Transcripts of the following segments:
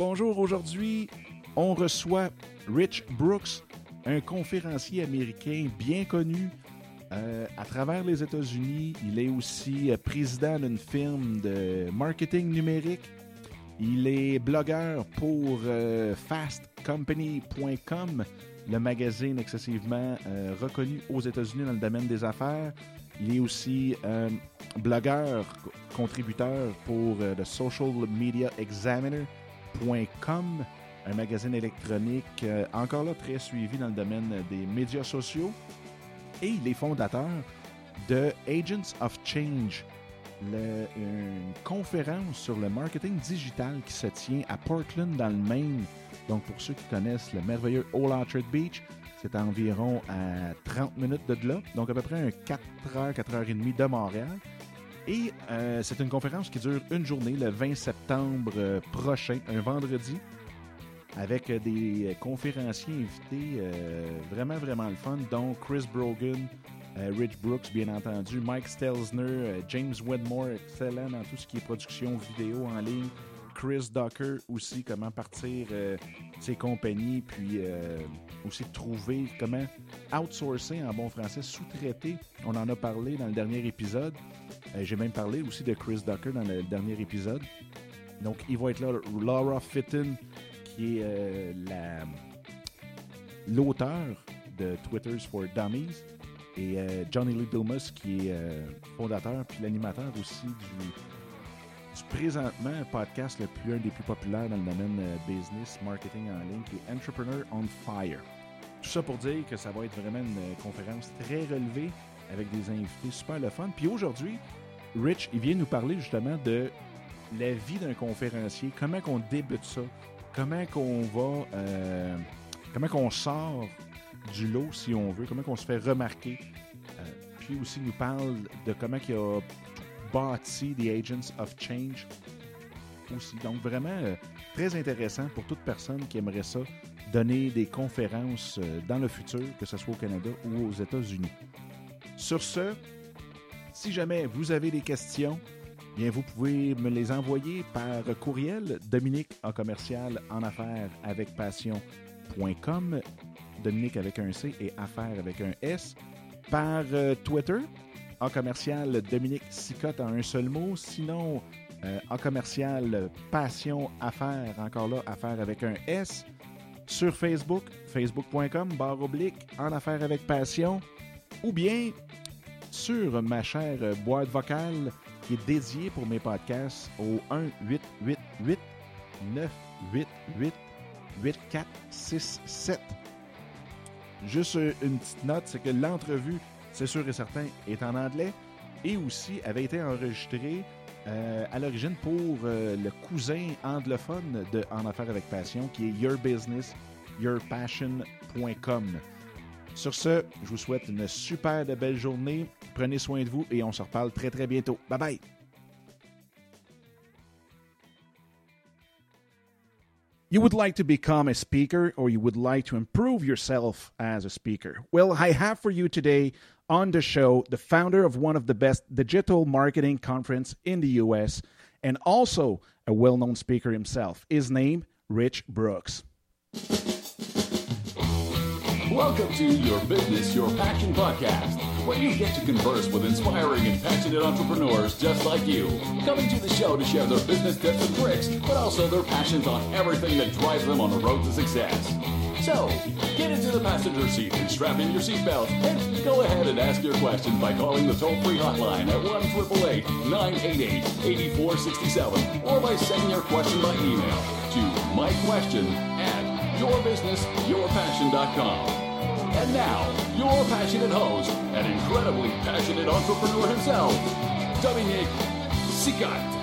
Bonjour, aujourd'hui, on reçoit Rich Brooks, un conférencier américain bien connu euh, à travers les États-Unis. Il est aussi euh, président d'une firme de marketing numérique. Il est blogueur pour euh, fastcompany.com, le magazine excessivement reconnu aux États-Unis dans le domaine des affaires. Il est aussi blogueur, co- contributeur pour le Social Media Examiner.com, un magazine électronique euh, encore là très suivi dans le domaine des médias sociaux. Et il est fondateur de Agents of Change, une conférence sur le marketing digital qui se tient à Portland, dans le Maine. Donc, pour ceux qui connaissent le merveilleux Old Orchard Beach, c'est environ à 30 minutes de là, donc à peu près un 4 heures, 4 heures et demie de Montréal. Et euh, c'est une conférence qui dure une journée, le 20 septembre euh, prochain, un vendredi, avec euh, des conférenciers invités vraiment, vraiment le fun, dont Chris Brogan, Rich Brooks, bien entendu, Mike Stelzner, James Wedmore, excellent dans tout ce qui est production vidéo en ligne, Chris Docker aussi, comment partir ses compagnies, puis aussi trouver comment outsourcer en bon français, sous-traiter. On en a parlé dans le dernier épisode. Euh, J'ai même parlé aussi de Chris Docker dans le dernier épisode. Donc, il va être là, Laura Fitton, qui est euh, la- l'auteur de Twitter's for Dummies, et euh, Johnny Lee Dumas, qui est fondateur puis l'animateur aussi du, du présentement podcast le plus un des plus populaires dans le domaine business, marketing en ligne, qui est Entrepreneur on Fire. Tout ça pour dire que ça va être vraiment une conférence très relevée avec des invités super le fun. Puis aujourd'hui, Rich, il vient nous parler justement de la vie d'un conférencier, comment qu'on débute ça, comment qu'on va, euh, comment qu'on sort du lot si on veut, comment qu'on se fait remarquer. Euh, puis aussi il nous parle de comment il a bâti The Agents of Change aussi. Donc vraiment euh, très intéressant pour toute personne qui aimerait ça, donner des conférences dans le futur, que ce soit au Canada ou aux États-Unis. Sur ce, si jamais vous avez des questions, bien vous pouvez me les envoyer par courriel Dominique en commercial en affaires avec passion.com Dominique avec un C et affaires avec un S par euh, Twitter en commercial Dominique Sicotte en un seul mot sinon euh, en commercial passion affaires encore là affaires avec un S sur Facebook facebook.com barre oblique en affaires avec passion ou bien sur ma chère boîte vocale qui est dédiée pour mes podcasts au 1 888 988 8467. Juste une petite note, c'est que l'entrevue, c'est sûr et certain, est en anglais et aussi avait été enregistrée euh, à l'origine pour euh, le cousin anglophone de En Affaires avec Passion qui est yourbusinessyourpassion.com. Sur ce, je vous souhaite une super de belle journée. Prenez soin de vous et on se reparle très très bientôt. Bye bye! You would like to become a speaker or you would like to improve yourself as a speaker. Well, I have for you today on the show the founder of one of the best digital marketing conference in the US and also a well-known speaker himself. His name Rich Brooks. Welcome to Your Business, Your Passion podcast, where you get to converse with inspiring and passionate entrepreneurs just like you. Coming to the show to share their business tips and tricks, but also their passions on everything that drives them on the road to success. So, get into the passenger seat and strap in your seatbelt and go ahead and ask your questions by calling the toll-free hotline at 1-888-988-8467 or by sending your question by email to myquestion at yourbusinessyourpassion.com. And now, your passionate host and incredibly passionate entrepreneur himself, Dominic Sicotte.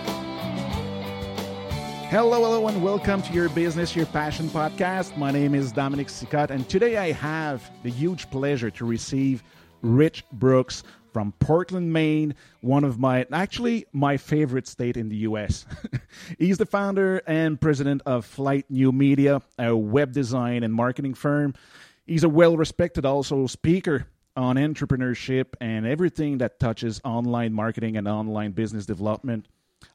Hello, hello, and welcome to your Business, Your Passion podcast. My name is Dominic Sicotte, and today I have the huge pleasure to receive Rich Brooks from Portland, Maine, one of my, actually, my favorite state in the U.S. He's the founder and president of Flyte New Media, a web design and marketing firm. He's a well respected also speaker on entrepreneurship and everything that touches online marketing and online business development.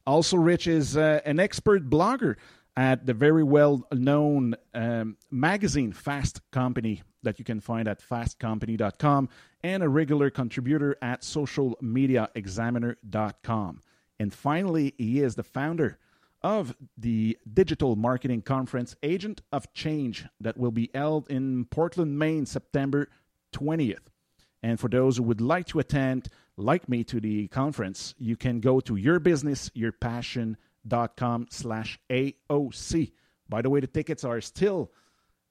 Also, Rich is uh, an expert blogger at the very well known um, magazine Fast Company that you can find at fastcompany.com and a regular contributor at socialmediaexaminer.com. And finally, he is the founder of the digital marketing conference Agent of Change that will be held in Portland, Maine, September 20th. And for those who would like to attend, like me, to the conference, you can go to yourbusinessyourpassion.com slash AOC. By the way, the tickets are still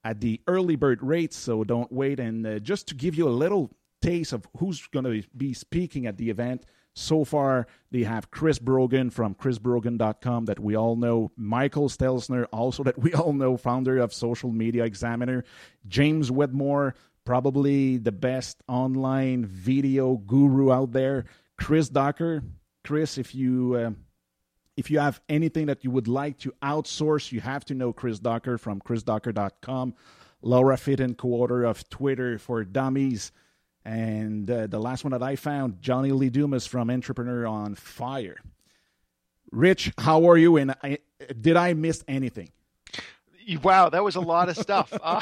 at the early bird rates, so don't wait. And uh, just to give you a little taste of who's going to be speaking at the event, so far they have Chris Brogan from chrisbrogan.com that we all know, Michael Stelzner, also that we all know, founder of Social Media Examiner, James Wedmore, probably the best online video guru out there, Chris Ducker. Chris, if you uh, if you have anything that you would like to outsource, you have to know Chris Ducker from chrisducker.com. Laura Fitton, co-author of Twitter for Dummies. And uh, the last one that I found, Johnny Lee Dumas from Entrepreneur on Fire. Rich, how are you? And I, did I miss anything? Wow, that was a lot of stuff. Uh,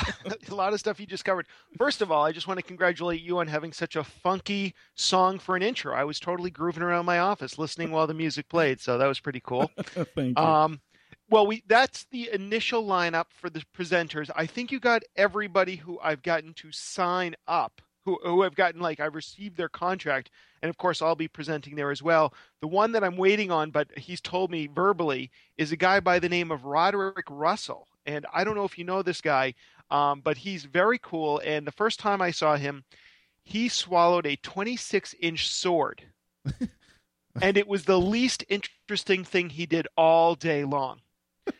a lot of stuff you just covered. First of all, I just want to congratulate you on having such a funky song for an intro. I was totally grooving around my office listening while the music played, so that was pretty cool. Thank you. Um, well, we that's the initial lineup for the presenters. I think you got everybody who I've gotten to sign up, who who have gotten like I've received their contract, and of course I'll be presenting there as well. The one that I'm waiting on, but he's told me verbally, is a guy by the name of Roderick Russell and I don't know if you know this guy, um, but he's very cool. And the first time I saw him, he swallowed a 26 inch sword. and it was the least interesting thing he did all day long.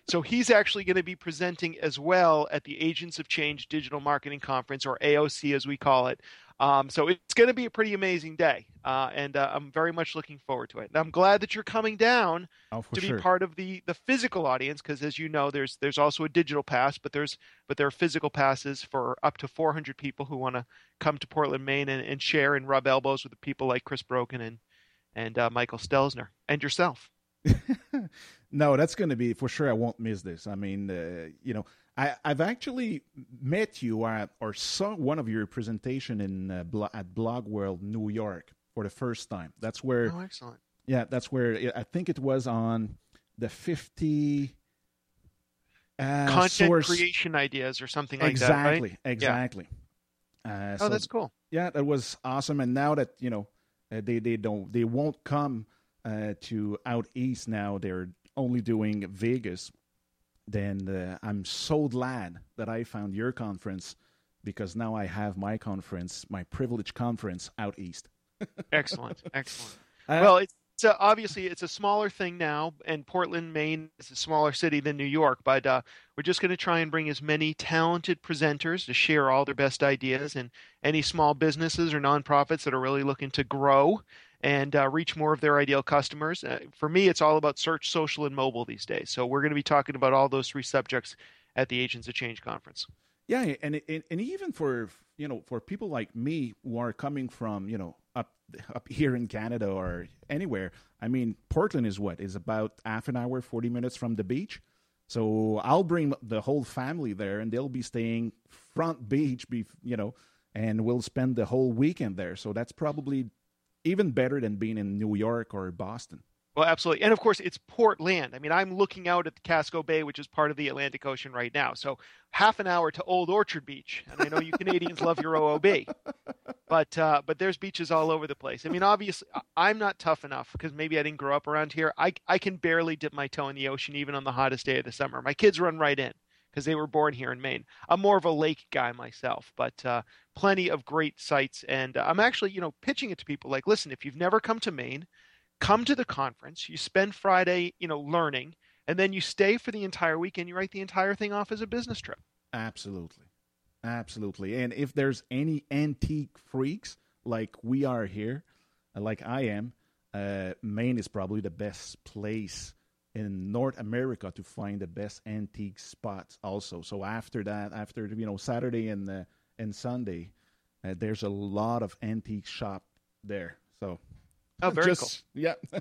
So he's actually going to be presenting as well at the Agents of Change Digital Marketing Conference, or AOC as we call it, um, so it's going to be a pretty amazing day, uh, and uh, I'm very much looking forward to it. And I'm glad that you're coming down oh, to sure. be part of the the physical audience because, as you know, there's there's also a digital pass, but there's but there are physical passes for up to 400 people who want to come to Portland, Maine, and, and, share and rub elbows with people like Chris Brogan and and uh, Michael Stelzner and yourself. no, that's going to be for sure. I won't miss this. I mean, uh, you know, I, have actually met you at, or saw one of your presentation in uh, blo- at Blog World New York for the first time. That's where. Oh, excellent. Yeah, that's where I think it was on the fifty. Uh, Content source... creation ideas or something like exactly, that. Right? Exactly. Yeah. Uh, oh, that's cool. Yeah, that was awesome. And now that you know, uh, they they don't they won't come uh, to out east now. They're only doing Vegas then uh, I'm so glad that I found your conference because now I have my conference, my privileged conference out east. excellent, excellent. Uh, well, it's obviously it's a smaller thing now, and Portland, Maine is a smaller city than New York. But uh, we're just going to try and bring as many talented presenters to share all their best ideas, and any small businesses or nonprofits that are really looking to grow and uh, reach more of their ideal customers. Uh, for me, it's all about search, social, and mobile these days. So we're going to be talking about all those three subjects at the Agents of Change conference. Yeah, and and, and even for you know for people like me who are coming from you know up up here in Canada or anywhere, I mean Portland is what is about half an hour, forty minutes from the beach. So I'll bring the whole family there, and they'll be staying front beach, be you know, and we'll spend the whole weekend there. So that's probably even better than being in New York or Boston. Well, absolutely. And of course, it's Portland. I mean, I'm looking out at the Casco Bay, which is part of the Atlantic Ocean right now. So half an hour to Old Orchard Beach. And I know you Canadians love your OOB, but uh, but there's beaches all over the place. I mean, obviously, I'm not tough enough because maybe I didn't grow up around here. I I can barely dip my toe in the ocean even on the hottest day of the summer. My kids run right in because they were born here in Maine. I'm more of a lake guy myself, but uh, plenty of great sites. And uh, I'm actually, you know, pitching it to people like, listen, if you've never come to Maine, come to the conference. You spend Friday, you know, learning, and then you stay for the entire weekend. You write the entire thing off as a business trip. Absolutely. Absolutely. And if there's any antique freaks like we are here, like I am, uh, Maine is probably the best place in North America to find the best antique spots also. So after that, after you know Saturday and uh, and Sunday, uh, there's a lot of antique shop there. So Oh, very Just, cool. Yeah.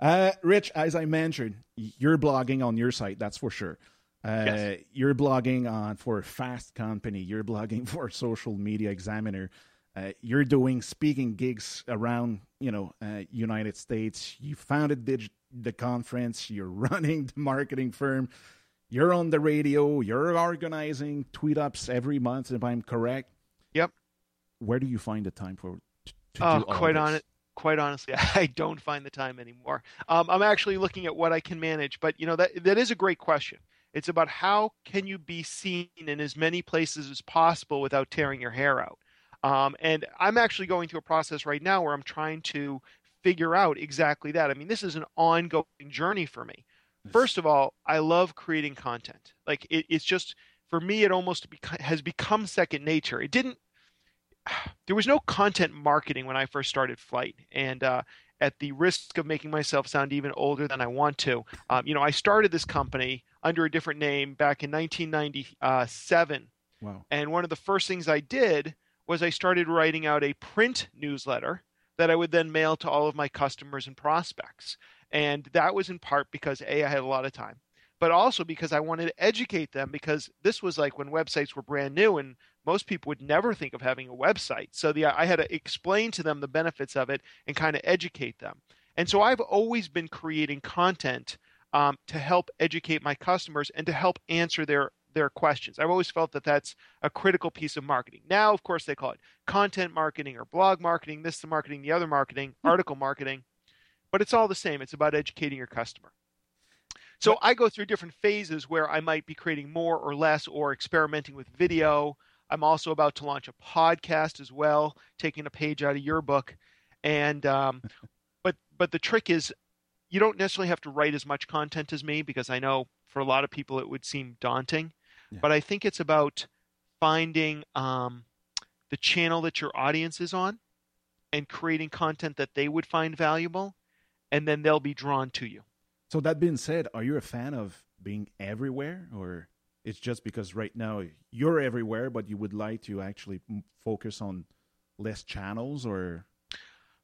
uh, Rich, as I mentioned, you're blogging on your site, that's for sure. Uh, yes. You're blogging on for Fast Company. You're blogging for Social Media Examiner. Uh, you're doing speaking gigs around, you know, uh, United States. You founded Dig- the conference. You're running the marketing firm. You're on the radio. You're organizing tweet ups every month, if I'm correct. Yep. Where do you find the time for? To, to oh, quite on it quite honestly, I don't find the time anymore. Um, I'm actually looking at what I can manage, but you know that that is a great question. It's about how can you be seen in as many places as possible without tearing your hair out. Um, and I'm actually going through a process right now where I'm trying to figure out exactly that. I mean, this is an ongoing journey for me. First of all, I love creating content. Like it, it's just for me, it almost beca- has become second nature. It didn't there was no content marketing when I first started Flyte, and uh, at the risk of making myself sound even older than I want to, um, you know, I started this company under a different name back in 1997. Wow. And one of the first things I did was I started writing out a print newsletter that I would then mail to all of my customers and prospects. And that was in part because A, I had a lot of time, but also because I wanted to educate them because this was like when websites were brand new and most people would never think of having a website. So the I had to explain to them the benefits of it and kind of educate them. And so I've always been creating content um, to help educate my customers and to help answer their their questions. I've always felt that that's a critical piece of marketing. Now, of course, they call it content marketing or blog marketing, this the marketing, the other marketing, hmm. article marketing, but it's all the same. It's about educating your customer. So I go through different phases where I might be creating more or less or experimenting with video I'm also about to launch a podcast as well, taking a page out of your book. And um, but but the trick is, you don't necessarily have to write as much content as me because I know for a lot of people it would seem daunting. Yeah. But I think it's about finding um, the channel that your audience is on and creating content that they would find valuable, and then they'll be drawn to you. So that being said, are you a fan of being everywhere, or it's just because right now you're everywhere, but you would like to actually focus on less channels or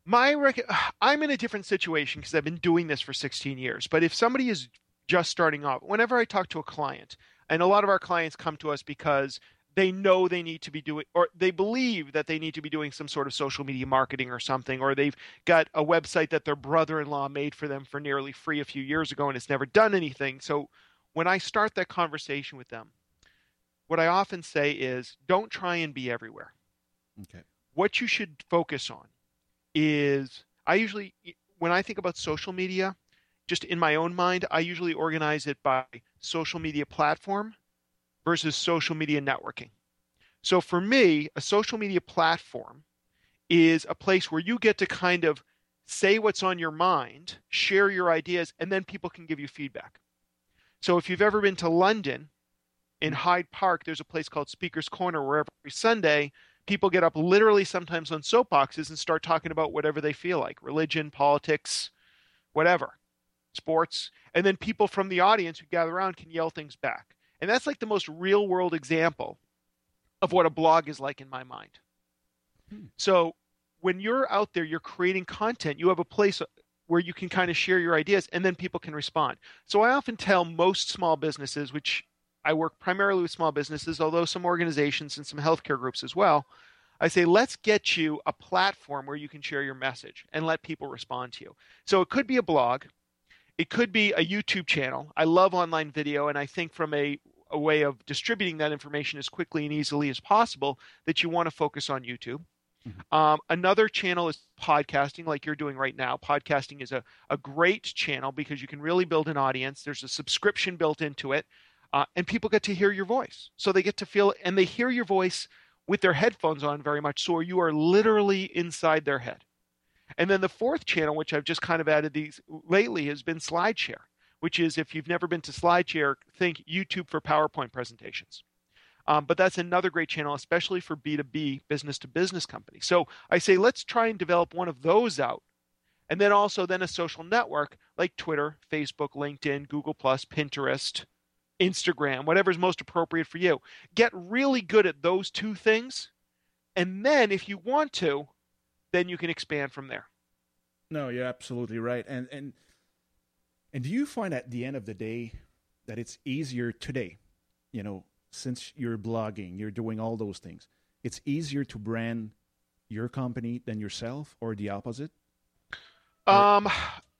my rec- I'm in a different situation because I've been doing this for 16 years. But if somebody is just starting off, whenever I talk to a client, and a lot of our clients come to us because they know they need to be doing, or they believe that they need to be doing some sort of social media marketing or something, or they've got a website that their brother in law made for them for nearly free a few years ago and it's never done anything. So when I start that conversation with them, what I often say is don't try and be everywhere. Okay. What you should focus on is I usually when I think about social media, just in my own mind, I usually organize it by social media platform versus social media networking. So for me, a social media platform is a place where you get to kind of say what's on your mind, share your ideas, and then people can give you feedback. So if you've ever been to London, in. Hyde Park, there's a place called Speaker's Corner where every Sunday people get up literally sometimes on soapboxes and start talking about whatever they feel like religion, politics, whatever, sports. And then people from the audience who gather around can yell things back. And that's like the most real world example of what a blog is like in my mind. Hmm. So when you're out there, you're creating content, you have a place where you can kind of share your ideas and then people can respond. So I often tell most small businesses, which I work primarily with small businesses, although some organizations and some healthcare groups as well. I say, let's get you a platform where you can share your message and let people respond to you. So it could be a blog, it could be a YouTube channel. I love online video, and I think from a, a way of distributing that information as quickly and easily as possible, that you want to focus on YouTube. Mm-hmm. Um, another channel is podcasting, like you're doing right now. Podcasting is a, a great channel because you can really build an audience. There's a subscription built into it, uh, and people get to hear your voice. So they get to feel, and they hear your voice with their headphones on very much. So you are literally inside their head. And then the fourth channel, which I've just kind of added these lately, has been SlideShare, which is if you've never been to SlideShare, think YouTube for PowerPoint presentations. Um, but that's another great channel, especially for B2B, business to business companies. So I say, let's try and develop one of those out. And then also then a social network like Twitter, Facebook, LinkedIn, Google Plus, Pinterest, Instagram, whatever's most appropriate for you. Get really good at those two things. And then if you want to, then you can expand from there. No, you're absolutely right. And and and do you find at the end of the day that it's easier today, you know, since you're blogging, you're doing all those things, it's easier to brand your company than yourself or the opposite? Or... Um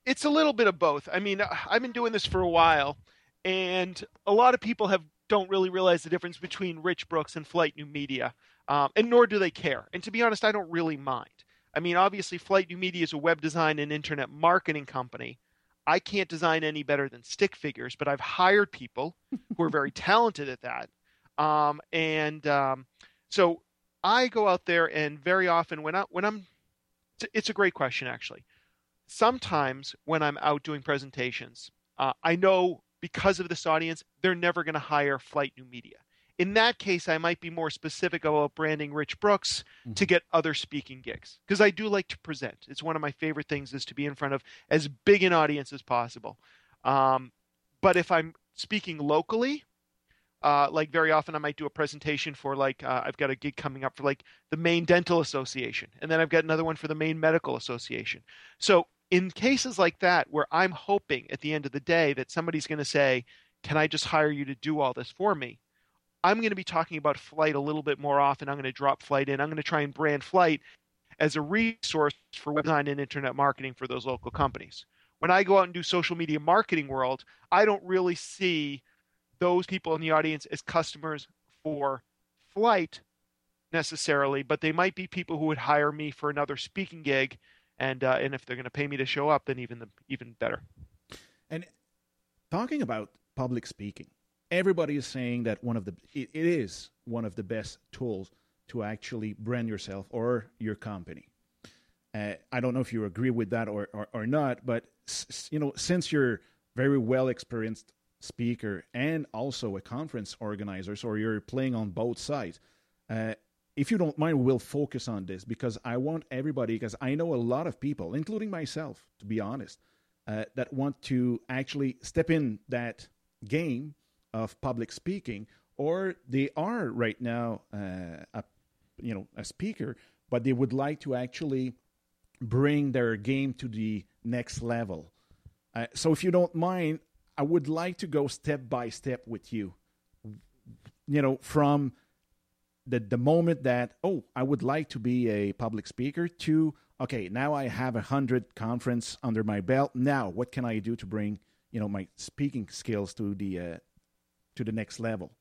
it's a little bit of both. I mean, I've been doing this for a while and a lot of people have don't really realize the difference between Rich Brooks and Flyte New Media. Um, and nor do they care. And to be honest, I don't really mind. I mean, obviously, Flyte New Media is a web design and internet marketing company. I can't design any better than stick figures, but I've hired people who are very talented at that. Um, and um, so I go out there, and very often when I when I'm, it's a great question actually. Sometimes when I'm out doing presentations, uh, I know because of this audience, they're never going to hire Flyte New Media in that case, I might be more specific about branding Rich Brooks mm-hmm. to get other speaking gigs because I do like to present. It's one of my favorite things is to be in front of as big an audience as possible. Um, but if I'm speaking locally, uh, like very often I might do a presentation for like uh, I've got a gig coming up for like the Maine Dental Association, and then I've got another one for the Maine Medical Association. So in cases like that, where I'm hoping at the end of the day that somebody's going to say, "Can I just hire you to do all this for me?" I'm going to be talking about Flyte a little bit more often. I'm going to drop Flyte in. I'm going to try and brand Flyte as a resource for web design and internet marketing for those local companies. When I go out and do social media marketing world, I don't really see those people in the audience as customers for Flyte necessarily, but they might be people who would hire me for another speaking gig, and uh, and if they're going to pay me to show up, then even the, even better. And talking about public speaking, everybody is saying that one of the it, it is one of the best tools to actually brand yourself or your company. Uh, I don't know if you agree with that or, or, or not, but you know, since you're very well experienced speaker and also a conference organizer, so you're playing on both sides. Uh, if you don't mind, we'll focus on this because I want everybody, because I know a lot of people, including myself, to be honest, uh, that want to actually step in that game of public speaking, or they are right now uh, a you know a speaker, but they would like to actually bring their game to the next level. Uh, so if you don't mind, I would like to go step by step with you. You know, from the the moment that oh, I would like to be a public speaker to okay, now I have a hundred conference under my belt. Now, what can I do to bring you know my speaking skills to the uh, to the next level,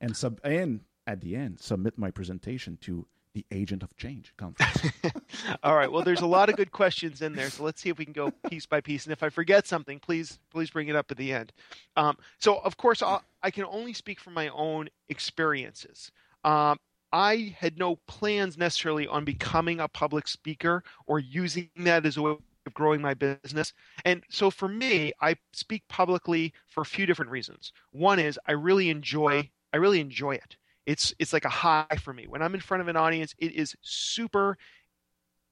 and sub and at the end submit my presentation to the Agent of Change conference. All right. Well, there's a lot of good questions in there, so let's see if we can go piece by piece. And if I forget something, please please bring it up at the end. Um, so, of course, I'll, i can only speak from my own experiences. Um, I had no plans necessarily on becoming a public speaker or using that as a of growing my business. And so for me, I speak publicly for a few different reasons. One is I really enjoy I really enjoy it. It's it's like a high for me. When I'm in front of an audience, it is super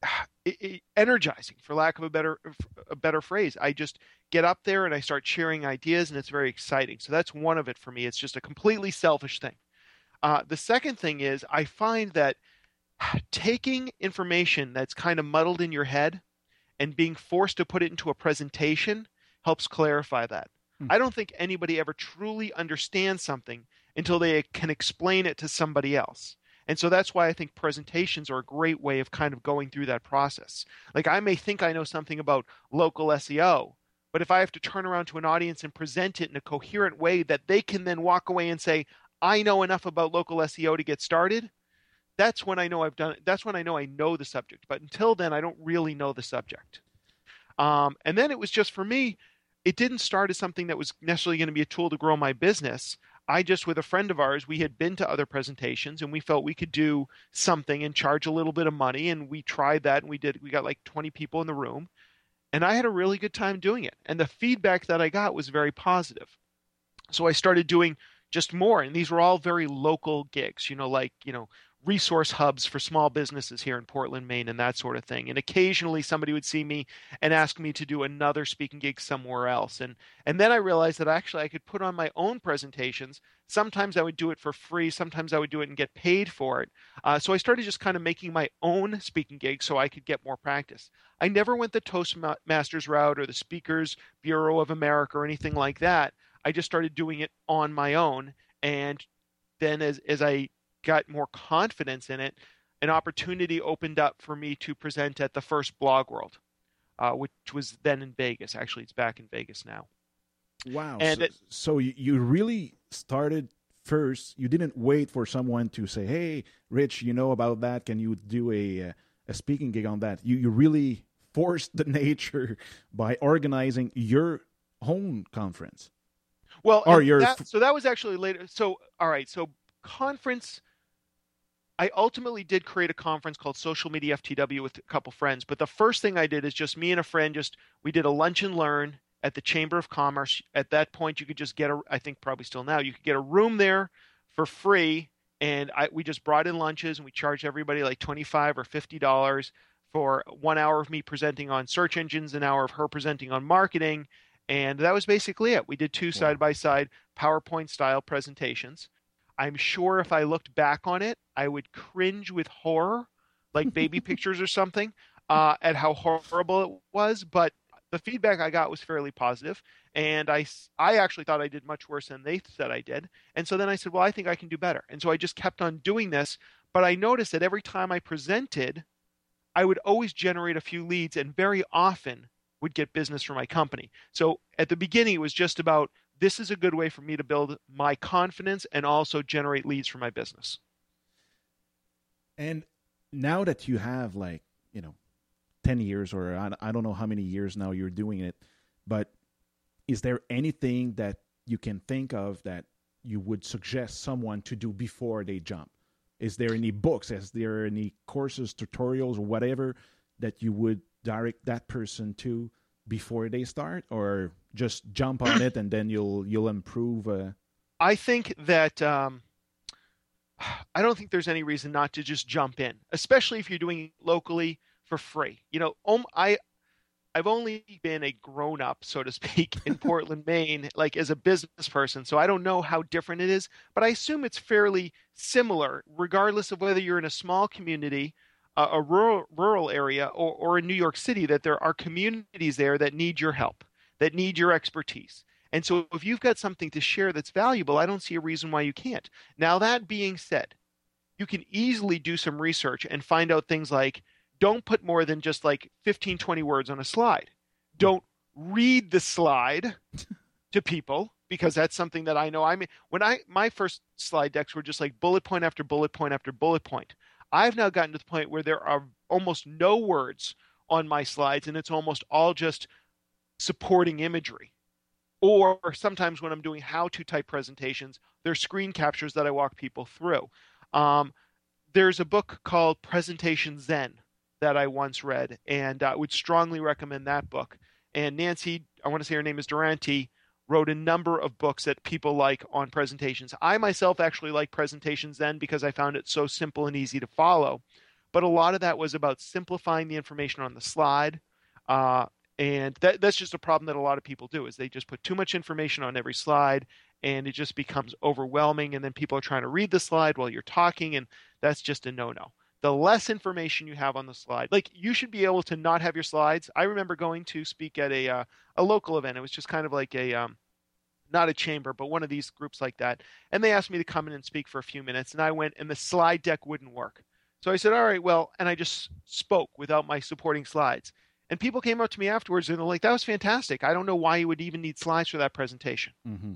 it, it, energizing for lack of a better a better phrase. I just get up there and I start sharing ideas and it's very exciting. So that's one of it for me. It's just a completely selfish thing. Uh, the second thing is I find that taking information that's kind of muddled in your head and being forced to put it into a presentation helps clarify that. Hmm. I don't think anybody ever truly understands something until they can explain it to somebody else. And so that's why I think presentations are a great way of kind of going through that process. Like I may think I know something about local SEO, but if I have to turn around to an audience and present it in a coherent way that they can then walk away and say, I know enough about local SEO to get started, that's when I know I've done it. That's when I know I know the subject. But until then, I don't really know the subject. Um, and then it was just for me, it didn't start as something that was necessarily going to be a tool to grow my business. I just, with a friend of ours, we had been to other presentations and we felt we could do something and charge a little bit of money. And we tried that and we did, we got like 20 people in the room. And I had a really good time doing it. And the feedback that I got was very positive. So I started doing just more. And these were all very local gigs, you know, like, you know, resource hubs for small businesses here in Portland, Maine, and that sort of thing. And occasionally somebody would see me and ask me to do another speaking gig somewhere else. And and then I realized that actually I could put on my own presentations. Sometimes I would do it for free. Sometimes I would do it and get paid for it. Uh, so I started just kind of making my own speaking gigs so I could get more practice. I never went the Toastmasters route or the Speakers Bureau of America or anything like that. I just started doing it on my own. And then as, as I got more confidence in it, an opportunity opened up for me to present at the first Blog World, uh, which was then in Vegas. Actually, it's back in Vegas now. Wow. And so, it, so you really started first. You didn't wait for someone to say, "Hey, Rich, you know about that? Can you do a a speaking gig on that?" You you really forced the nature by organizing your own conference. Well, or your that, so that was actually later. So all right, so conference I ultimately did create a conference called Social Media FTW with a couple friends. But the first thing I did is just me and a friend just we did a lunch and learn at the Chamber of Commerce. At that point, you could just get a I think probably still now you could get a room there for free, and I we just brought in lunches and we charged everybody like twenty five or fifty dollars for one hour of me presenting on search engines, an hour of her presenting on marketing, and that was basically it. We did two side by side PowerPoint style presentations I'm sure if I looked back on it, I would cringe with horror, like baby pictures or something, uh, at how horrible it was. But the feedback I got was fairly positive, and I, I actually thought I did much worse than they said I did. And so then I said, well, I think I can do better. And so I just kept on doing this. But I noticed that every time I presented, I would always generate a few leads, and very often would get business for my company. So at the beginning, it was just about this is a good way for me to build my confidence and also generate leads for my business. And now that you have like, you know, 10 years or I, don't know how many years now you're doing it, but is there anything that you can think of that you would suggest someone to do before they jump? Is there any books? Is there any courses, tutorials, or whatever that you would direct that person to before they start, or just jump on it and then you'll you'll improve? Uh... I think that um, I don't think there's any reason not to just jump in, especially if you're doing it locally for free. You know, um, I I've only been a grown up, so to speak, in Portland, Maine, like as a business person. So I don't know how different it is, but I assume it's fairly similar, regardless of whether you're in a small community a rural rural area or, or in New York City that there are communities there that need your help, that need your expertise. And so if you've got something to share that's valuable, I don't see a reason why you can't. Now that being said, you can easily do some research and find out things like don't put more than just like 15 20 words on a slide. Don't read the slide to people because that's something that I know I mean when I my first slide decks were just like bullet point after bullet point after bullet point. I've now gotten to the point where there are almost no words on my slides, and it's almost all just supporting imagery. Or sometimes when I'm doing how to type presentations, there's screen captures that I walk people through. Um, there's a book called Presentation Zen that I once read, and I would strongly recommend that book. And Nancy, I want to say her name is Duarte, wrote a number of books that people like on presentations. I myself actually like Presentation Zen because I found it so simple and easy to follow. But a lot of that was about simplifying the information on the slide. Uh, and that, that's just a problem that a lot of people do is they just put too much information on every slide and it just becomes overwhelming and then people are trying to read the slide while you're talking and that's just a no-no the less information you have on the slide. Like you should be able to not have your slides. I remember going to speak at a uh, a local event. It was just kind of like a um, not a chamber but one of these groups like that. And they asked me to come in and speak for a few minutes and i went and the slide deck wouldn't work. So i said all right well and i just spoke without my supporting slides. And people came up to me afterwards and they're like that was fantastic. I don't know why you would even need slides for that presentation. Mm-hmm.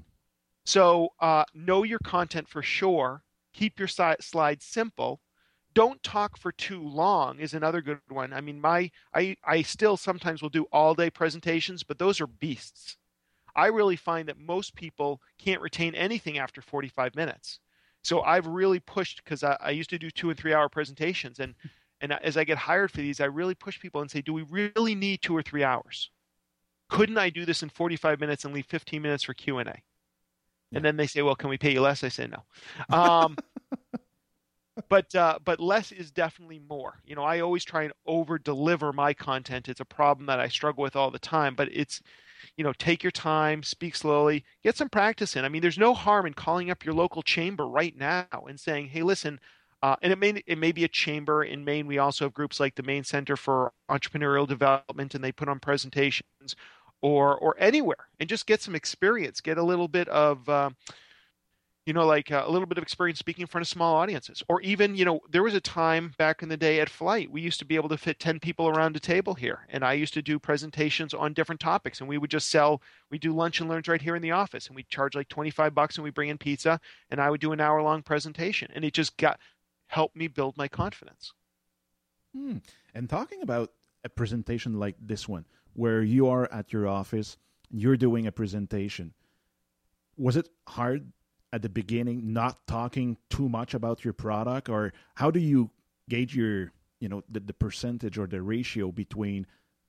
so uh, know your content for sure. Keep your si- slides simple don't talk for too long is another good one. I mean, my I I still sometimes will do all day presentations, but those are beasts. I really find that most people can't retain anything after 45 minutes. So I've really pushed because I, I, used to do two and three hour presentations, and and as I get hired for these, I really push people and say, do we really need two or three hours? Couldn't I do this in 45 minutes and leave 15 minutes for Q and A? And then they say, well, can we pay you less? I say no. Um, but uh, but less is definitely more. You know, I always try and over deliver my content. It's a problem that I struggle with all the time. But it's you know, take your time, speak slowly, get some practice in. I mean, there's no harm in calling up your local chamber right now and saying, "Hey, listen." Uh, and it may it may be a chamber in Maine. We also have groups like the Maine Center for Entrepreneurial Development, and they put on presentations, or or anywhere, and just get some experience, get a little bit of uh, you know, like uh, a little bit of experience speaking in front of small audiences. Or even, you know, there was a time back in the day at Flyte, we used to be able to fit 10 people around a table here. And I used to do presentations on different topics. And we would just sell, we do lunch and learns right here in the office. And we charge like 25 bucks and we bring in pizza. And I would do an hour long presentation. And it just got, helped me build my confidence. Hmm. And talking about a presentation like this one, where you are at your office, you're doing a presentation, was it hard at the beginning not talking too much about your product? Or how do you gauge your you know the, the percentage or the ratio between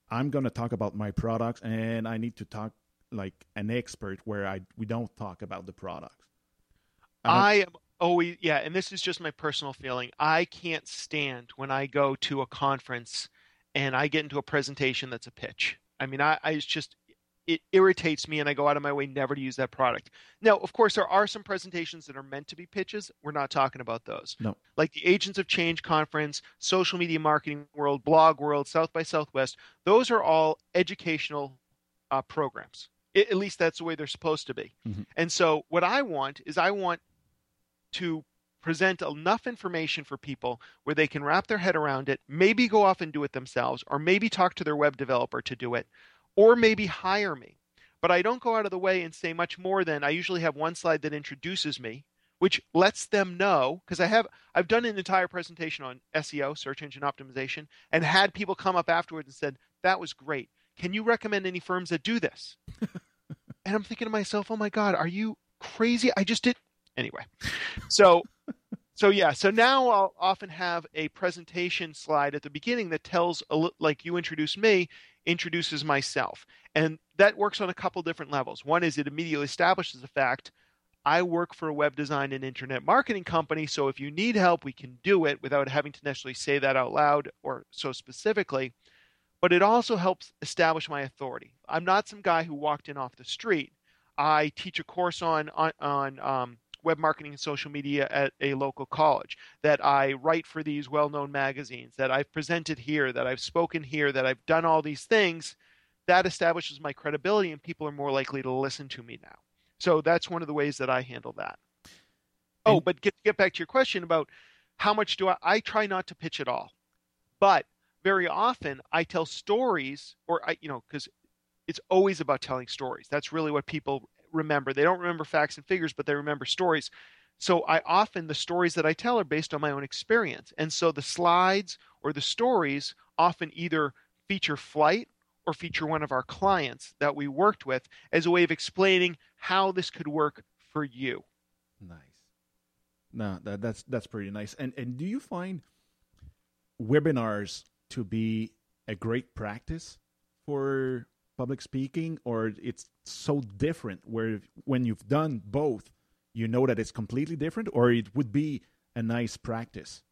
i'm going to talk about my products and i need to talk like an expert where i we don't talk about the products i am always yeah and this is just my personal feeling. I can't stand when i go to a conference and i get into a presentation that's a pitch. I mean i, I just it irritates me and I go out of my way never to use that product. Now, of course, there are some presentations that are meant to be pitches. We're not talking about those. No. Like the Agents of Change conference, Social Media Marketing World, Blog World, South by Southwest, those are all educational uh, programs. It, at least that's the way they're supposed to be. Mm-hmm. And so, what I want is I want to present enough information for people where they can wrap their head around it, maybe go off and do it themselves, or maybe talk to their web developer to do it or maybe hire me. But I don't go out of the way and say much more than I usually have one slide that introduces me, which lets them know because I have I've done an entire presentation on SEO, search engine optimization, and had people come up afterwards and said, That was great. Can you recommend any firms that do this? and I'm thinking to myself, Oh my God, are you crazy? I just did anyway. So so yeah, so now I'll often have a presentation slide at the beginning that tells like you introduce me, introduces myself. And that works on a couple different levels. One is it immediately establishes the fact I work for a web design and internet marketing company, so if you need help, we can do it without having to necessarily say that out loud or so specifically. But it also helps establish my authority. I'm not some guy who walked in off the street. I teach a course on on, on um, web marketing and social media at a local college, that I write for these well known magazines, that I've presented here, that I've spoken here, that I've done all these things, that establishes my credibility and people are more likely to listen to me now. So that's one of the ways that I handle that. Oh, but get get back to your question about how much do I I try not to pitch at all. But very often I tell stories or I you know cuz it's always about telling stories. That's really what people remember. They don't remember facts and figures, but they remember stories. So I often the stories that I tell are based on my own experience. And so the slides or the stories often either feature Flyte or feature one of our clients that we worked with as a way of explaining how this could work for you. Nice. No, that, that's that's pretty nice. And and do you find webinars to be a great practice for public speaking or it's so different where when you've done both you know that it's completely different or it would be a nice practice?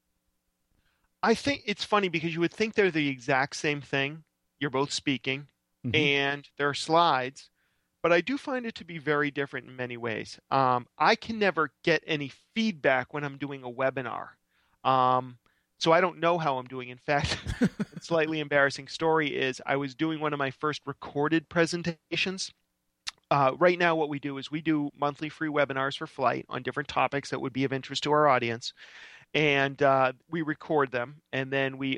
I think it's funny because you would think they're the exact same thing. You're both speaking mm-hmm. and there are slides but i do find it to be very different in many ways. Um, i can never get any feedback when i'm doing a webinar. Um, so I don't know how I'm doing. In fact, slightly embarrassing story is I was doing one of my first recorded presentations. Uh, right now, what we do is we do monthly free webinars for Flyte on different topics that would be of interest to our audience, and uh, we record them, and then we,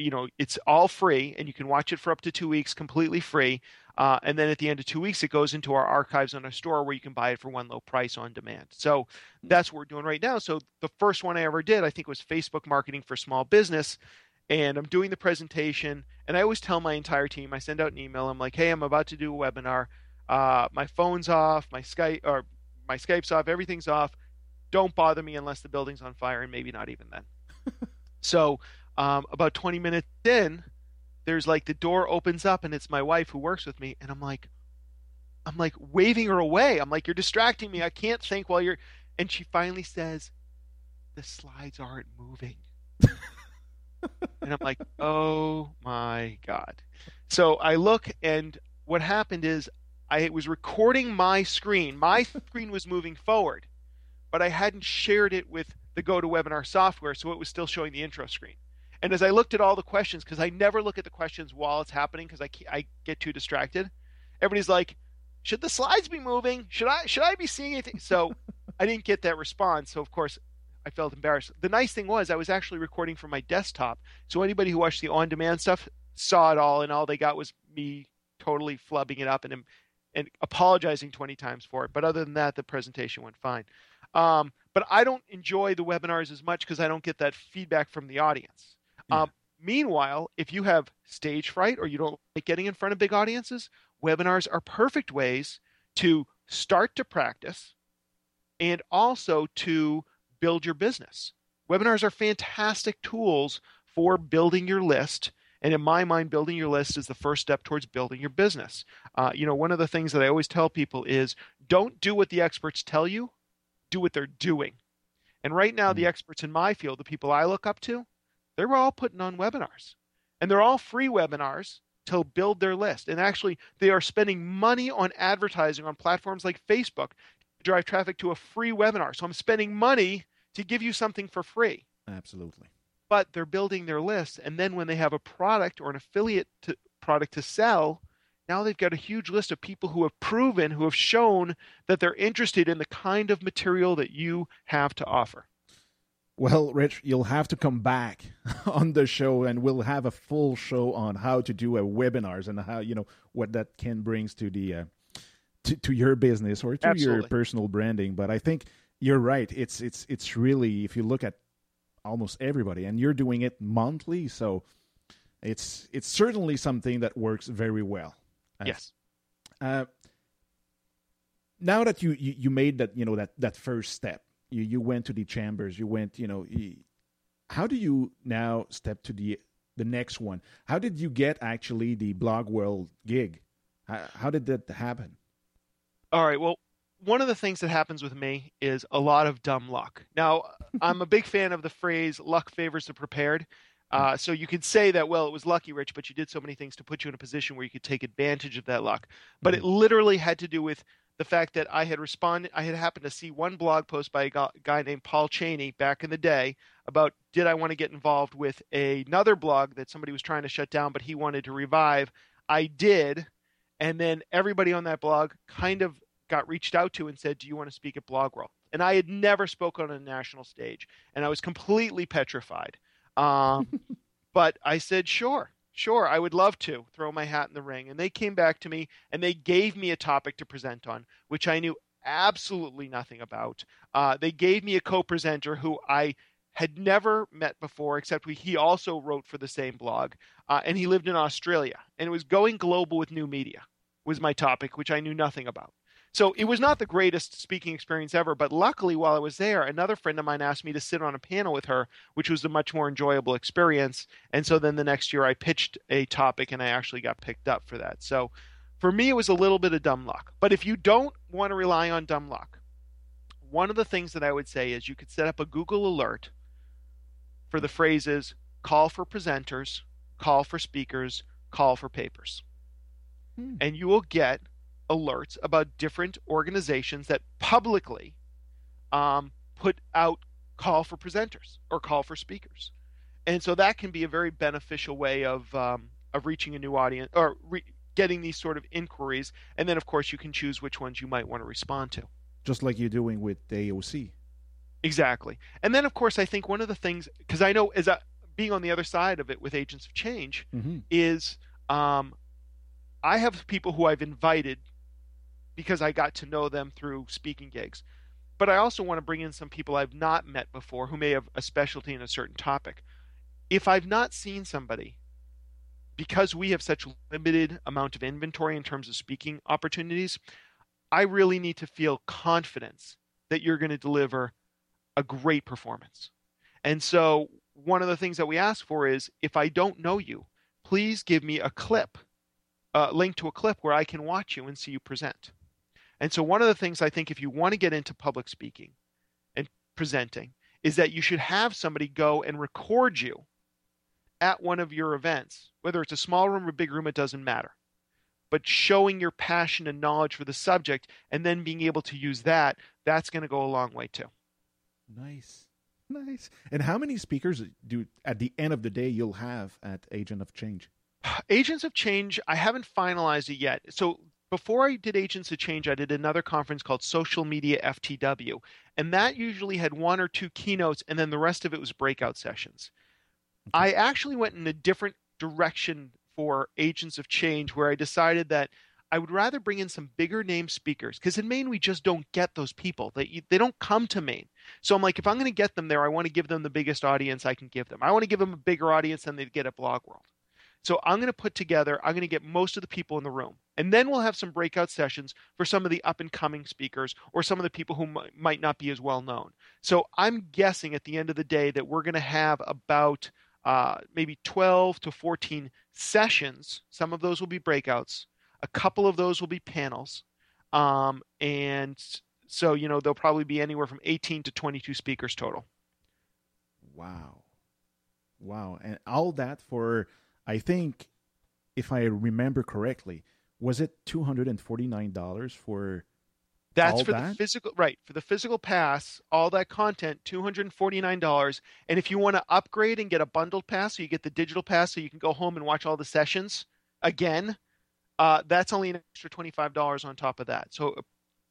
you know, it's all free, and you can watch it for up to two weeks completely free. Uh, and then at the end of two weeks, it goes into our archives on our store where you can buy it for one low price on demand. So that's what we're doing right now. So the first one I ever did, I think, was Facebook marketing for small business. And I'm doing the presentation, and I always tell my entire team, I send out an email. I'm like, "Hey, I'm about to do a webinar. Uh, my phone's off, my Skype or my Skype's off, everything's off. Don't bother me unless the building's on fire, and maybe not even then." so um, about 20 minutes in, there's like the door opens up and it's my wife who works with me and I'm like I'm like waving her away. I'm like you're distracting me. I can't think while you're and she finally says the slides aren't moving. and I'm like, oh my God. So I look, and what happened is I was recording my screen. My screen was moving forward, but I hadn't shared it with the GoToWebinar software, so it was still showing the intro screen. And as I looked at all the questions, because I never look at the questions while it's happening because I, I get too distracted, everybody's like, should the slides be moving? Should I should I be seeing anything? So I didn't get that response. So of course I felt embarrassed. The nice thing was I was actually recording from my desktop, so anybody who watched the on-demand stuff saw it all, and all they got was me totally flubbing it up and and apologizing 20 times for it. But other than that, the presentation went fine. Um, but I don't enjoy the webinars as much because I don't get that feedback from the audience. Yeah. Um, meanwhile, if you have stage fright or you don't like getting in front of big audiences, webinars are perfect ways to start to practice and also to build your business. Webinars are fantastic tools for building your list. And in my mind, building your list is the first step towards building your business. Uh, you know, one of the things that I always tell people is don't do what the experts tell you, do what they're doing. And right now, the mm. experts in my field, the people I look up to, they're all putting on webinars. And they're all free webinars to build their list. And actually, they are spending money on advertising on platforms like Facebook to drive traffic to a free webinar. So I'm spending money to give you something for free. Absolutely. But they're building their list. And then when they have a product or an affiliate to, product to sell, now they've got a huge list of people who have proven, who have shown that they're interested in the kind of material that you have to offer. Well, Rich, you'll have to come back on the show and we'll have a full show on how to do a webinars and how, you know, what that can brings to the uh, to, to your business or to Absolutely. your personal branding. But I think you're right. It's it's it's really if you look at almost everybody and you're doing it monthly, so it's it's certainly something that works very well. Yes. Uh, now that you, you you made that you know that that first step, you you went to the chambers, you went you know, how do you now step to the the next one? How did you get actually the blog world gig? How, how did that happen? All right. Well, one of the things that happens with me is a lot of dumb luck. Now, I'm a big fan of the phrase "luck favors the prepared." Uh, so you could say that, well, it was lucky, Rich, but you did so many things to put you in a position where you could take advantage of that luck. But it mm-hmm. literally had to do with the fact that I had responded, I had happened to see one blog post by a guy named Paul Cheney back in the day about did I want to get involved with another blog that somebody was trying to shut down, but he wanted to revive. I did. And then everybody on that blog kind of got reached out to and said, Do you want to speak at Blog World? And I had never spoken on a national stage, and I was completely petrified. Um, but I said, Sure, sure, I would love to throw my hat in the ring. And they came back to me and they gave me a topic to present on, which I knew absolutely nothing about. Uh, they gave me a co presenter who I had never met before, except we, he also wrote for the same blog, uh, and he lived in Australia. And it was going global with new media was my topic, which I knew nothing about. So it was not the greatest speaking experience ever, but luckily while I was there, another friend of mine asked me to sit on a panel with her, which was a much more enjoyable experience. And so then the next year I pitched a topic and I actually got picked up for that. So for me, it was a little bit of dumb luck. But if you don't want to rely on dumb luck, one of the things that I would say is you could set up a Google alert for the phrases call for presenters, call for speakers, call for papers. Hmm. And you will get alerts about different organizations that publicly um, put out call for presenters or call for speakers, and so that can be a very beneficial way of um, of reaching a new audience or re- getting these sort of inquiries. And then, of course, you can choose which ones you might want to respond to. Just like you're doing with AOC. Exactly. And then, of course, I think one of the things because I know as a, being on the other side of it with Agents of Change mm-hmm. is um, I have people who I've invited because I got to know them through speaking gigs. But I also want to bring in some people I've not met before who may have a specialty in a certain topic. If I've not seen somebody, because we have such limited amount of inventory in terms of speaking opportunities, I really need to feel confidence that you're going to deliver a great performance. And so one of the things that we ask for is if I don't know you, please give me a clip, a link to a clip where I can watch you and see you present. And so, one of the things I think if you want to get into public speaking and presenting is that you should have somebody go and record you at one of your events, whether it's a small room or a big room, it doesn't matter. But showing your passion and knowledge for the subject and then being able to use that, that's going to go a long way too. Nice. Nice. And how many speakers do at the end of the day you'll have at Agent of Change? Agents of Change, I haven't finalized it yet. So before I did Agents of Change, I did another conference called Social Media FTW. And that usually had one or two keynotes, and then the rest of it was breakout sessions. I actually went in a different direction for Agents of Change where I decided that I would rather bring in some bigger name speakers because in Maine we just don't get those people. They they don't come to Maine. So I'm like, if I'm going to get them there, I want to give them the biggest audience I can give them. I want to give them a bigger audience than they'd get at Blog World. So I'm going to put together, I'm going to get most of the people in the room. And then we'll have some breakout sessions for some of the up and coming speakers or some of the people who m- might not be as well known. So I'm guessing at the end of the day that we're going to have about uh, maybe 12 to 14 sessions. Some of those will be breakouts. A couple of those will be panels. Um, and so, you know, there'll probably be anywhere from 18 to 22 speakers total. Wow. Wow. And all that for, I think, if I remember correctly, was it $249 for that's for that? the physical right for the physical pass all that content $249 and if you want to upgrade and get a bundled pass so you get the digital pass so you can go home and watch all the sessions again uh, that's only an extra $25 on top of that. So a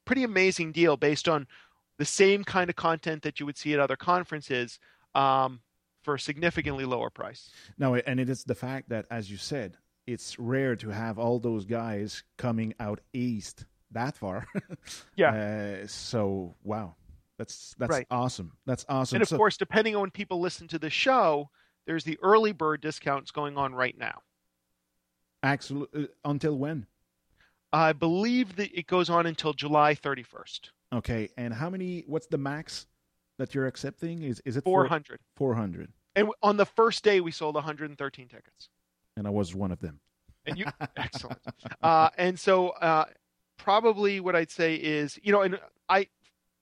pretty amazing deal based on the same kind of content that you would see at other conferences. Um, for a significantly lower price No, and it is the fact that, as you said, it's rare to have all those guys coming out east that far. Yeah. Uh, so wow, that's that's Right. awesome. That's awesome. and of So- course depending on when people listen to the show there's the early bird discounts going on right now Absolutely. uh, Until when? I believe that it goes on until July 31st. Okay. And how many? What's the max that you're accepting? Is is it four 400. Four hundred. And on the first day, we sold 113 tickets. And I was one of them. And you, excellent. Uh, and so, uh, probably what I'd say is, you know, and I,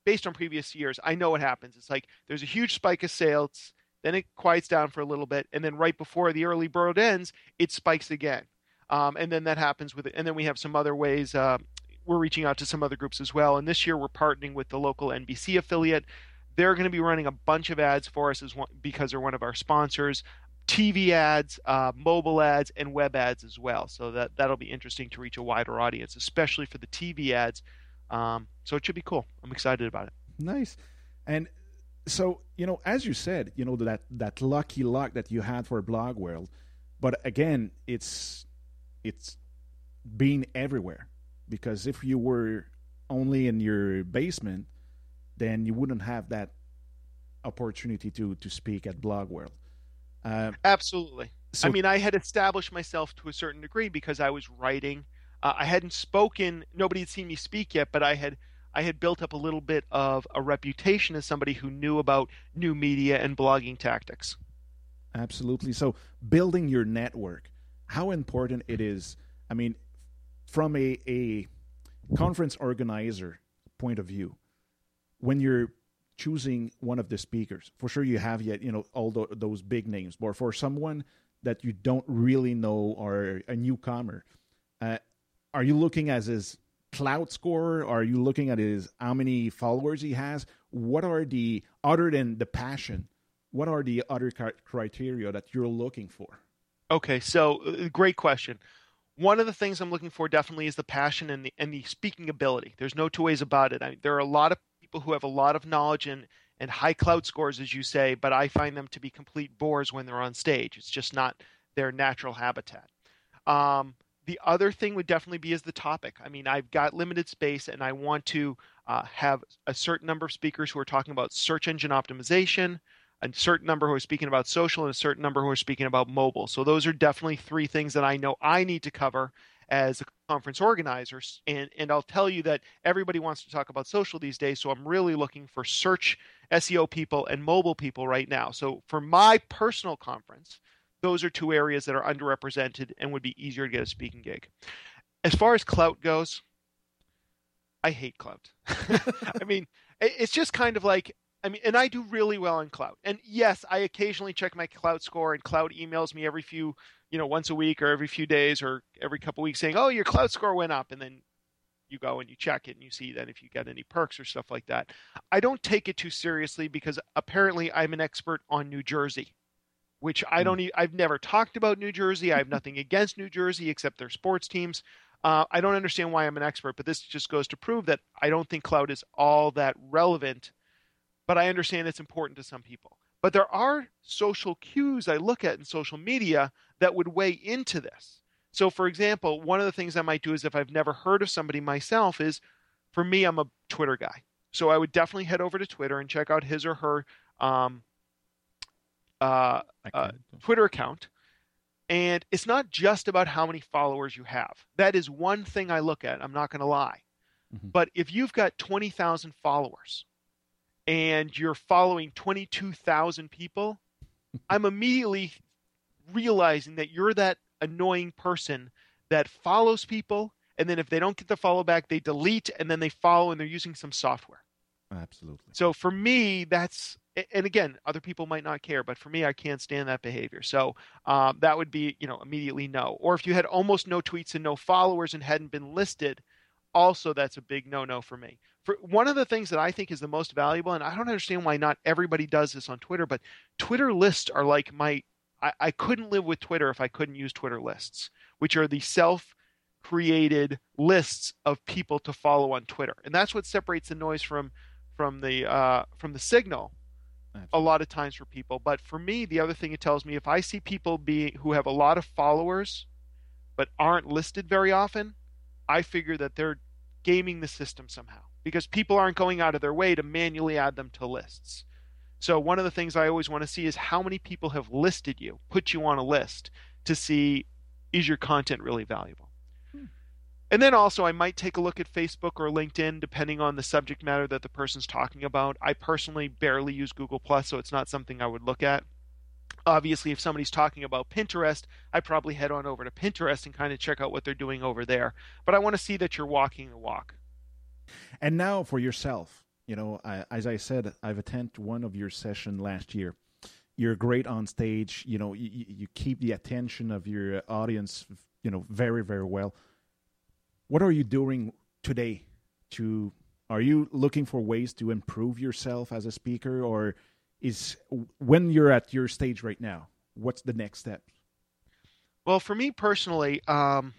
based on previous years, I know what happens. It's like there's a huge spike of sales, then it quiets down for a little bit, and then right before the early bird ends, it spikes again. Um, and then that happens with it. And then we have some other ways. Uh, we're reaching out to some other groups as well. And this year, we're partnering with the local NBC affiliate. They're going to be running a bunch of ads for us as one, because they're one of our sponsors. TV ads, uh, mobile ads, and web ads as well. So that that'll be interesting to reach a wider audience, especially for the TV ads. Um, so it should be cool. I'm excited about it. Nice. And so, you know, as you said, you know, that that lucky luck that you had for Blog World, but again, it's it's being everywhere because if you were only in your basement, then you wouldn't have that opportunity to to speak at Blog World. Uh, Absolutely. so I mean, I had established myself to a certain degree because I was writing. Uh, I hadn't spoken. Nobody had seen me speak yet, but I had I had built up a little bit of a reputation as somebody who knew about new media and blogging tactics. Absolutely. So building your network, how important it is. I mean, from a, a conference organizer point of view, when you're choosing one of the speakers, for sure you have yet, you know, all tho- those big names, but for someone that you don't really know or a newcomer, uh, are you looking at his Klout score? Are you looking at his how many followers he has? What are the other than the passion? What are the other criteria that you're looking for? Okay, so uh, great question. One of the things I'm looking for definitely is the passion and the and the speaking ability. There's no two ways about it. I, there are a lot of people who have a lot of knowledge and and high Klout scores, as you say, but I find them to be complete bores when they're on stage. It's just not their natural habitat. Um, the other thing would definitely be is the topic. I mean, I've got limited space, and I want to uh, have a certain number of speakers who are talking about search engine optimization, a certain number who are speaking about social, and a certain number who are speaking about mobile. So those are definitely three things that I know I need to cover as a conference organizers. And and I'll tell you that everybody wants to talk about social these days, so I'm really looking for search SEO people and mobile people right now. So for my personal conference, those are two areas that are underrepresented and would be easier to get a speaking gig. As far as Klout goes, I hate Klout. I mean, it's just kind of like I mean, and I do really well in Klout. And yes, I occasionally check my Klout score, and Klout emails me every few, you know, once a week or every few days or every couple weeks saying, "Oh, your Klout score went up," and then you go and you check it and you see then if you get any perks or stuff like that. I don't take it too seriously because apparently I'm an expert on New Jersey, which I don't. Mm. I've never talked about New Jersey. I have nothing against New Jersey except their sports teams. Uh, I don't understand why I'm an expert, but this just goes to prove that I don't think cloud is all that relevant. But I understand it's important to some people. But there are social cues I look at in social media that would weigh into this. So, for example, one of the things I might do is if I've never heard of somebody myself, is for me, I'm a Twitter guy. So I would definitely head over to Twitter and check out his or her um, uh, uh, Twitter account. And it's not just about how many followers you have. That is one thing I look at. I'm not going to lie. Mm-hmm. But if you've got 20,000 followers and you're following 22,000 people, I'm immediately realizing that you're that annoying person that follows people and then if they don't get the follow back they delete and then they follow and they're using some software. Absolutely. So for me that's and again other people might not care but for me i can't stand that behavior. So um, that would be you know immediately no. Or if you had almost no tweets and no followers and hadn't been listed also that's a big no no for me for one of the things that i think is the most valuable and i don't understand why not everybody does this on twitter but twitter lists are like my I, I couldn't live with Twitter if I couldn't use Twitter lists, which are the self created lists of people to follow on Twitter. And that's what separates the noise from from the uh, from the signal a lot of times for people. But for me, the other thing it tells me if I see people being who have a lot of followers but aren't listed very often, I figure that they're gaming the system somehow because people aren't going out of their way to manually add them to lists. So one of the things I always want to see is how many people have listed you, put you on a list to see is your content really valuable. Hmm. And then also I might take a look at Facebook or LinkedIn depending on the subject matter that the person's talking about. I personally barely use Google Plus, so it's not something I would look at. Obviously, if somebody's talking about Pinterest, I probably head on over to Pinterest and kind of check out what they're doing over there. But I want to see that you're walking the walk. And now for yourself you know, I, as I said, I've attended one of your session last year. You're great on stage. You know, you, you keep the attention of your audience, you know, very, very well. What are you doing today to are you looking for ways to improve yourself as a speaker or is when you're at your stage right now what's the next step well for me personally um,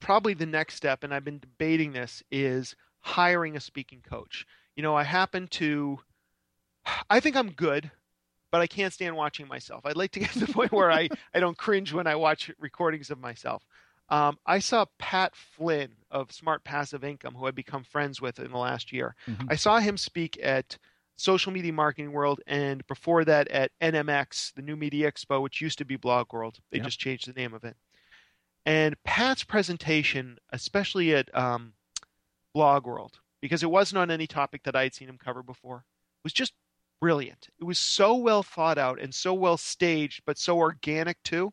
probably the next step and i've been debating this is hiring a speaking coach you know, I happen to, I think I'm good, but I can't stand watching myself. I'd like to get to the point where I, I don't cringe when I watch recordings of myself. Um, I saw Pat Flynn of Smart Passive Income, who I've become friends with in the last year. Mm-hmm. I saw him speak at Social Media Marketing World, and before that at NMX, the New Media Expo, which used to be Blog World. They yep. just changed the name of it. And Pat's presentation, especially at um, Blog World, because it wasn't on any topic that I had seen him cover before. Was just brilliant. It was so well thought out and so well staged, but so organic too.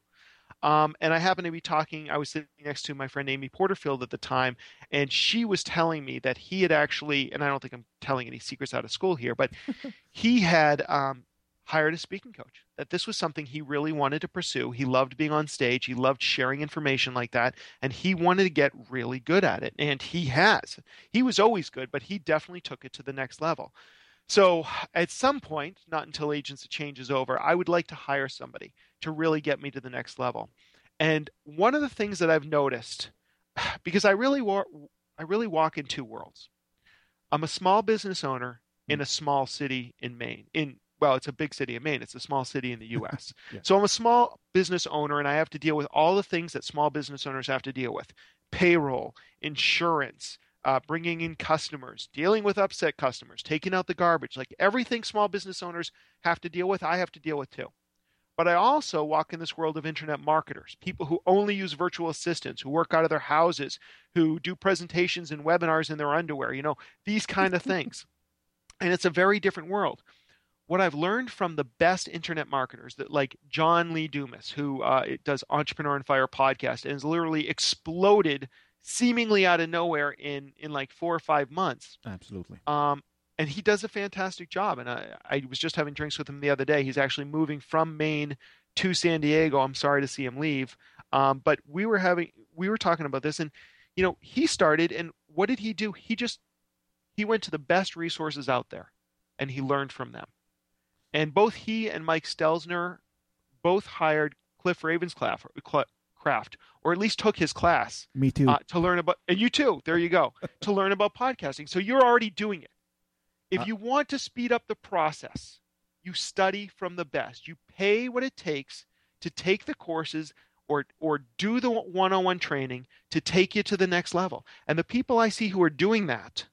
Um, and I happened to be talking, I was sitting next to my friend Amy Porterfield at the time, and she was telling me that he had actually, and I don't think I'm telling any secrets out of school here, but he had um, hired a speaking coach. That this was something he really wanted to pursue. He loved being on stage. He loved sharing information like that, and he wanted to get really good at it. And he has. He was always good, but he definitely took it to the next level. So at some point, not until Agents of Change is over, I would like to hire somebody to really get me to the next level. And one of the things that I've noticed, because I really wa- I really walk in two worlds. I'm a small business owner in a small city in Maine, in well, it's a big city in Maine. It's a small city in the U.S. yeah. So I'm a small business owner, and I have to deal with all the things that small business owners have to deal with: payroll, insurance, uh, bringing in customers, dealing with upset customers, taking out the garbage. Like everything small business owners have to deal with, I have to deal with too. But I also walk in this world of internet marketers, people who only use virtual assistants, who work out of their houses, who do presentations and webinars in their underwear, you know, these kind of things. and it's a very different world what I've learned from the best internet marketers, that like John Lee Dumas, who uh, does Entrepreneur on Fire podcast and has literally exploded seemingly out of nowhere in in like four or five months. Absolutely. Um, and he does a fantastic job. And I, I was just having drinks with him the other day. He's actually moving from Maine to San Diego. I'm sorry to see him leave. Um, but we were having we were talking about this, and you know, he started, and what did he do? He just he went to the best resources out there, and he learned from them. And both he and Mike Stelzner both hired Cliff Ravenscraft, craft, or at least took his class. Me too. Uh, to learn about, and you too. There you go. to learn about podcasting. So you're already doing it. If uh, you want to speed up the process, you study from the best. You pay what it takes to take the courses or or do the one-on-one training to take you to the next level. And the people I see who are doing that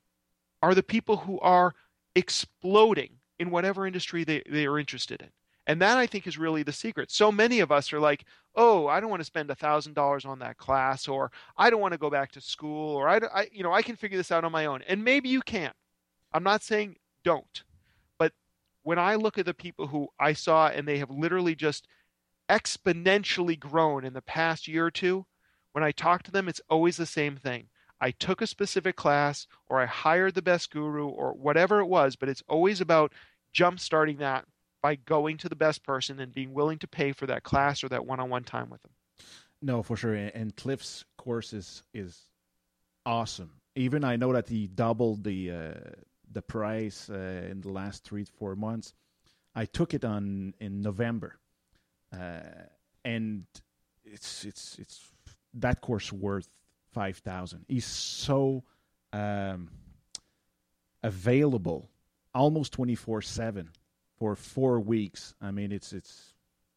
are the people who are exploding in whatever industry they, they are interested in. And that I think is really the secret. So many of us are like, oh, I don't want to spend $1,000 on that class, or I don't want to go back to school, or I, I, you know, I can figure this out on my own. And maybe you can. I'm not saying don't. But when I look at the people who I saw and they have literally just exponentially grown in the past year or two, when I talk to them, it's always the same thing. I took a specific class or I hired the best guru or whatever it was, but it's always about jump starting that by going to the best person and being willing to pay for that class or that one-on-one time with them. No, for sure. And Cliff's course is is awesome. Even I know that he doubled the uh, the price uh, in the last three to four months. I took it on in November, uh, and it's it's it's that course worth five thousand. He's so um, available, almost twenty four seven for four weeks. I mean, it's it's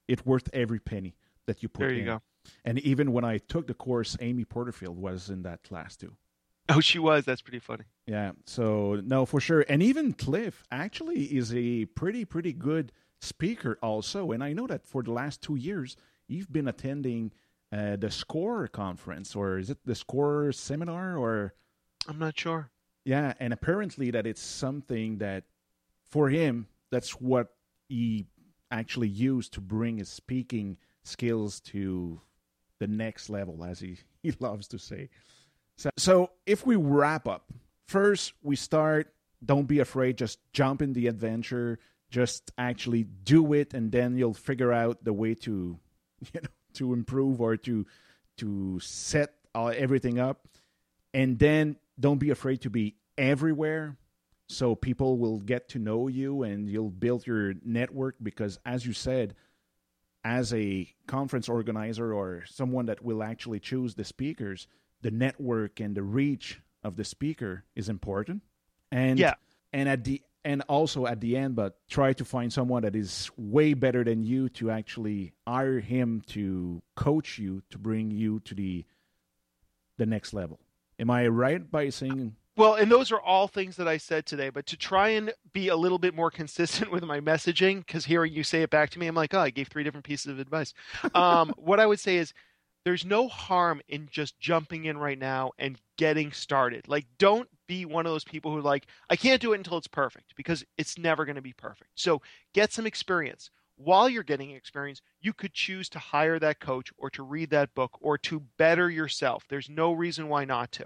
it's worth every penny that you put. There you in. go. And even when I took the course, Amy Porterfield was in that class too. Oh, she was. That's pretty funny. Yeah. So no, for sure. And even Cliff actually is a pretty pretty good speaker also. And I know that for the last two years, you've been attending uh, the SCORRE conference, or is it the SCORRE seminar, or I'm not sure. Yeah, and apparently that it's something that for him that's what he actually used to bring his speaking skills to the next level, as he, he loves to say. So, so if we wrap up, first we start. Don't be afraid. Just jump in the adventure. Just actually do it, and then you'll figure out the way to, you know, to improve or to to set everything up and then don't be afraid to be everywhere so people will get to know you and you'll build your network because as you said as a conference organizer or someone that will actually choose the speakers the network and the reach of the speaker is important and yeah and at the and also at the end, but try to find someone that is way better than you to actually hire him to coach you to bring you to the the next level. Am I right by saying? Well, and those are all things that I said today, but to try and be a little bit more consistent with my messaging, because hearing you say it back to me, I'm like, oh, I gave three different pieces of advice. Um, what I would say is there's no harm in just jumping in right now and getting started. Like, don't be one of those people who like, I can't do it until it's perfect because it's never going to be perfect. So get some experience. While you're getting experience, you could choose to hire that coach or to read that book or to better yourself. There's no reason why not to.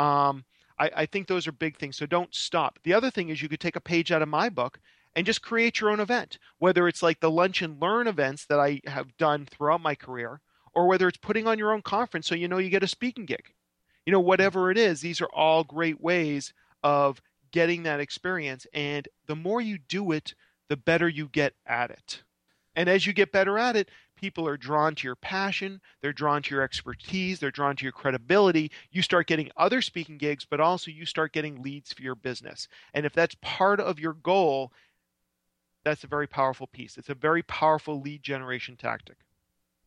Um, I, I think those are big things. So don't stop. The other thing is you could take a page out of my book and just create your own event, whether it's like the lunch and learn events that I have done throughout my career or whether it's putting on your own conference so you know you get a speaking gig. You know, whatever it is, these are all great ways of getting that experience. And the more you do it, the better you get at it. And as you get better at it, people are drawn to your passion, they're drawn to your expertise, they're drawn to your credibility. You start getting other speaking gigs, but also you start getting leads for your business. And if that's part of your goal, that's a very powerful piece. It's a very powerful lead generation tactic.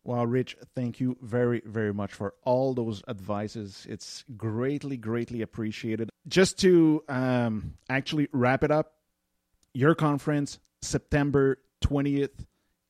Well, Rich, thank you very, very much for all those advices. It's greatly, greatly appreciated. Just to um, actually wrap it up, your conference, September 20th,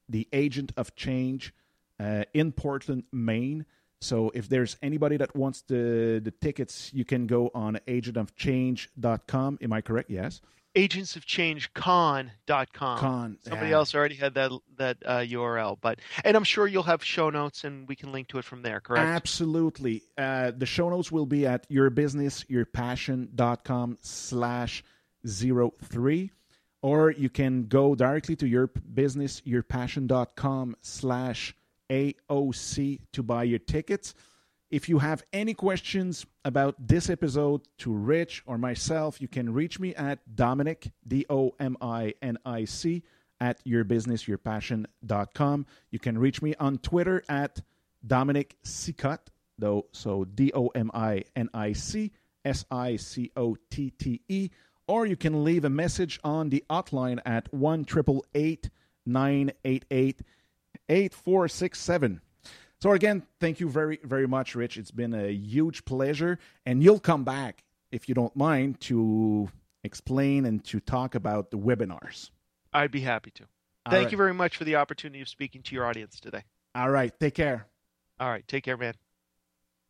the Agent of Change uh, in Portland, Maine. So if there's anybody that wants the, the tickets, you can go on agentofchange.com. Am I correct? Yes agentsofchangecon.com. Con. Somebody yeah. else already had that that uh, URL, but and I'm sure you'll have show notes and we can link to it from there. Correct? Absolutely. Uh, the show notes will be at yourbusinessyourpassion.com slash zero three, or you can go directly to your business yourpassion.com slash aoc to buy your tickets if you have any questions about this episode to rich or myself you can reach me at dominic d-o-m-i-n-i-c at yourbusinessyourpassion.com you can reach me on twitter at dominic sicotte though so d-o-m-i-n-i-c s-i-c-o-t-t-e or you can leave a message on the hotline at 1 988 8467. So, again, thank you very, very much, Rich. It's been a huge pleasure. And you'll come back, if you don't mind, to explain and to talk about the webinars. I'd be happy to. All Thank right. you very much for the opportunity of speaking to your audience today. All right. Take care. All right. Take care, man.